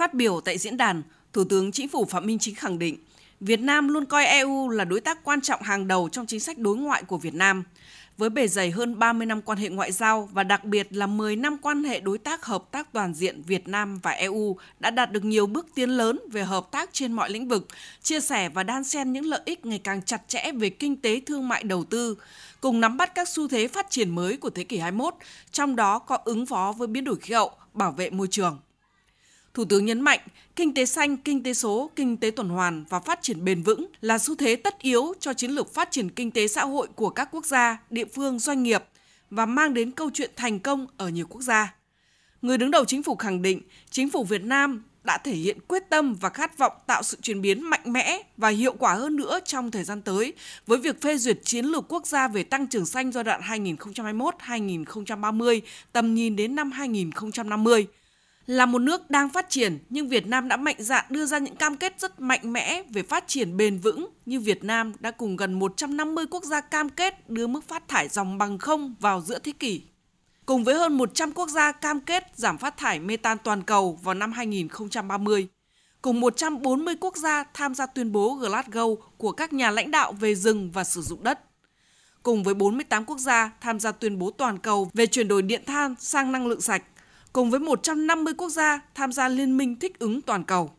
Phát biểu tại diễn đàn, Thủ tướng Chính phủ Phạm Minh Chính khẳng định, Việt Nam luôn coi EU là đối tác quan trọng hàng đầu trong chính sách đối ngoại của Việt Nam. Với bề dày hơn 30 năm quan hệ ngoại giao và đặc biệt là 10 năm quan hệ đối tác hợp tác toàn diện Việt Nam và EU đã đạt được nhiều bước tiến lớn về hợp tác trên mọi lĩnh vực, chia sẻ và đan xen những lợi ích ngày càng chặt chẽ về kinh tế thương mại đầu tư, cùng nắm bắt các xu thế phát triển mới của thế kỷ 21, trong đó có ứng phó với biến đổi khí hậu, bảo vệ môi trường. Thủ tướng nhấn mạnh, kinh tế xanh, kinh tế số, kinh tế tuần hoàn và phát triển bền vững là xu thế tất yếu cho chiến lược phát triển kinh tế xã hội của các quốc gia, địa phương, doanh nghiệp và mang đến câu chuyện thành công ở nhiều quốc gia. Người đứng đầu chính phủ khẳng định, chính phủ Việt Nam đã thể hiện quyết tâm và khát vọng tạo sự chuyển biến mạnh mẽ và hiệu quả hơn nữa trong thời gian tới với việc phê duyệt chiến lược quốc gia về tăng trưởng xanh giai đoạn 2021-2030, tầm nhìn đến năm 2050 là một nước đang phát triển, nhưng Việt Nam đã mạnh dạn đưa ra những cam kết rất mạnh mẽ về phát triển bền vững, như Việt Nam đã cùng gần 150 quốc gia cam kết đưa mức phát thải dòng bằng không vào giữa thế kỷ. Cùng với hơn 100 quốc gia cam kết giảm phát thải metan toàn cầu vào năm 2030. Cùng 140 quốc gia tham gia tuyên bố Glasgow của các nhà lãnh đạo về rừng và sử dụng đất. Cùng với 48 quốc gia tham gia tuyên bố toàn cầu về chuyển đổi điện than sang năng lượng sạch – cùng với 150 quốc gia tham gia Liên minh thích ứng toàn cầu.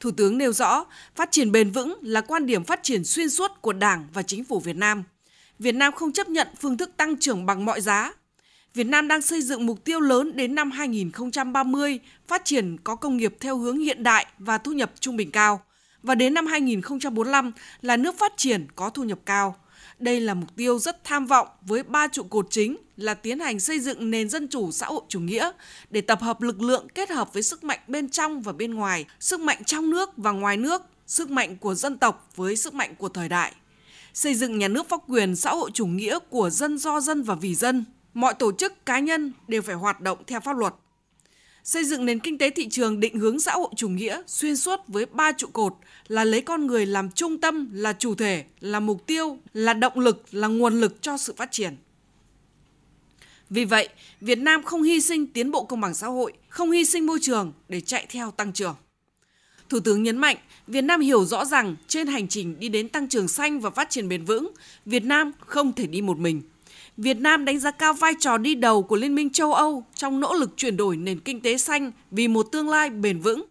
Thủ tướng nêu rõ, phát triển bền vững là quan điểm phát triển xuyên suốt của Đảng và Chính phủ Việt Nam. Việt Nam không chấp nhận phương thức tăng trưởng bằng mọi giá. Việt Nam đang xây dựng mục tiêu lớn đến năm 2030 phát triển có công nghiệp theo hướng hiện đại và thu nhập trung bình cao và đến năm 2045 là nước phát triển có thu nhập cao – đây là mục tiêu rất tham vọng với ba trụ cột chính là tiến hành xây dựng nền dân chủ xã hội chủ nghĩa để tập hợp lực lượng kết hợp với sức mạnh bên trong và bên ngoài, sức mạnh trong nước và ngoài nước, sức mạnh của dân tộc với sức mạnh của thời đại. Xây dựng nhà nước pháp quyền xã hội chủ nghĩa của dân do dân và vì dân, mọi tổ chức cá nhân đều phải hoạt động theo pháp luật xây dựng nền kinh tế thị trường định hướng xã hội chủ nghĩa xuyên suốt với ba trụ cột là lấy con người làm trung tâm, là chủ thể, là mục tiêu, là động lực, là nguồn lực cho sự phát triển. Vì vậy, Việt Nam không hy sinh tiến bộ công bằng xã hội, không hy sinh môi trường để chạy theo tăng trưởng. Thủ tướng nhấn mạnh, Việt Nam hiểu rõ rằng trên hành trình đi đến tăng trưởng xanh và phát triển bền vững, Việt Nam không thể đi một mình – Việt Nam đánh giá cao vai trò đi đầu của Liên minh châu Âu trong nỗ lực chuyển đổi nền kinh tế xanh vì một tương lai bền vững.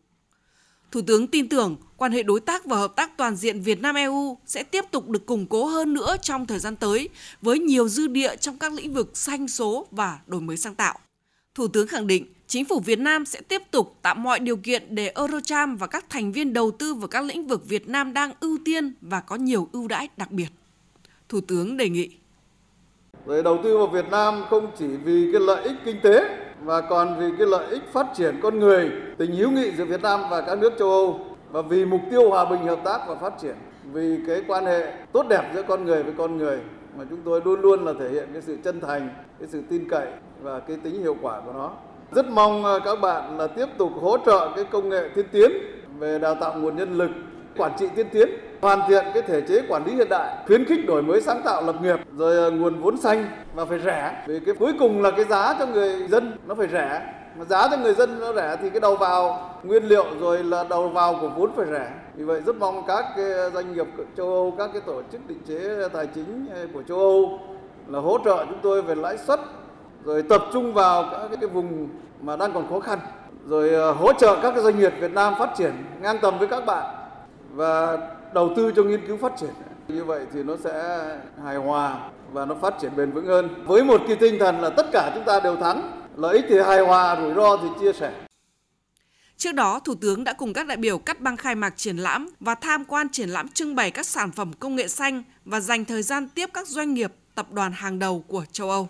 Thủ tướng tin tưởng quan hệ đối tác và hợp tác toàn diện Việt Nam EU sẽ tiếp tục được củng cố hơn nữa trong thời gian tới với nhiều dư địa trong các lĩnh vực xanh số và đổi mới sáng tạo. Thủ tướng khẳng định chính phủ Việt Nam sẽ tiếp tục tạo mọi điều kiện để Eurocharm và các thành viên đầu tư vào các lĩnh vực Việt Nam đang ưu tiên và có nhiều ưu đãi đặc biệt. Thủ tướng đề nghị rồi đầu tư vào Việt Nam không chỉ vì cái lợi ích kinh tế mà còn vì cái lợi ích phát triển con người, tình hữu nghị giữa Việt Nam và các nước châu Âu và vì mục tiêu hòa bình hợp tác và phát triển, vì cái quan hệ tốt đẹp giữa con người với con người mà chúng tôi luôn luôn là thể hiện cái sự chân thành, cái sự tin cậy và cái tính hiệu quả của nó. Rất mong à, các bạn là tiếp tục hỗ trợ cái công nghệ tiên tiến về đào tạo nguồn nhân lực, quản trị tiên tiến hoàn thiện cái thể chế quản lý hiện đại, khuyến khích đổi mới sáng tạo lập nghiệp, rồi ờ, nguồn vốn xanh và phải rẻ. Vì cái cuối cùng là cái giá cho người dân nó phải rẻ. Mà giá cho người dân nó rẻ thì cái đầu vào nguyên liệu rồi là đầu vào của vốn phải rẻ. Vì vậy rất mong các cái ờ, doanh nghiệp châu Âu, các cái tổ chức định chế tài chính ờ, của châu Âu là hỗ trợ chúng tôi về lãi suất, rồi tập trung vào các cái vùng mà đang còn khó khăn, rồi hỗ trợ các cái doanh nghiệp Việt Nam phát triển ngang tầm với các bạn. Và đầu tư cho nghiên cứu phát triển. Như vậy thì nó sẽ hài hòa và nó phát triển bền vững hơn. Với một cái tinh thần là tất cả chúng ta đều thắng lợi ích thì hài hòa rủi ro thì chia sẻ. Trước đó, Thủ tướng đã cùng các đại biểu cắt băng khai mạc triển lãm và tham quan triển lãm trưng bày các sản phẩm công nghệ xanh và dành thời gian tiếp các doanh nghiệp, tập đoàn hàng đầu của châu Âu.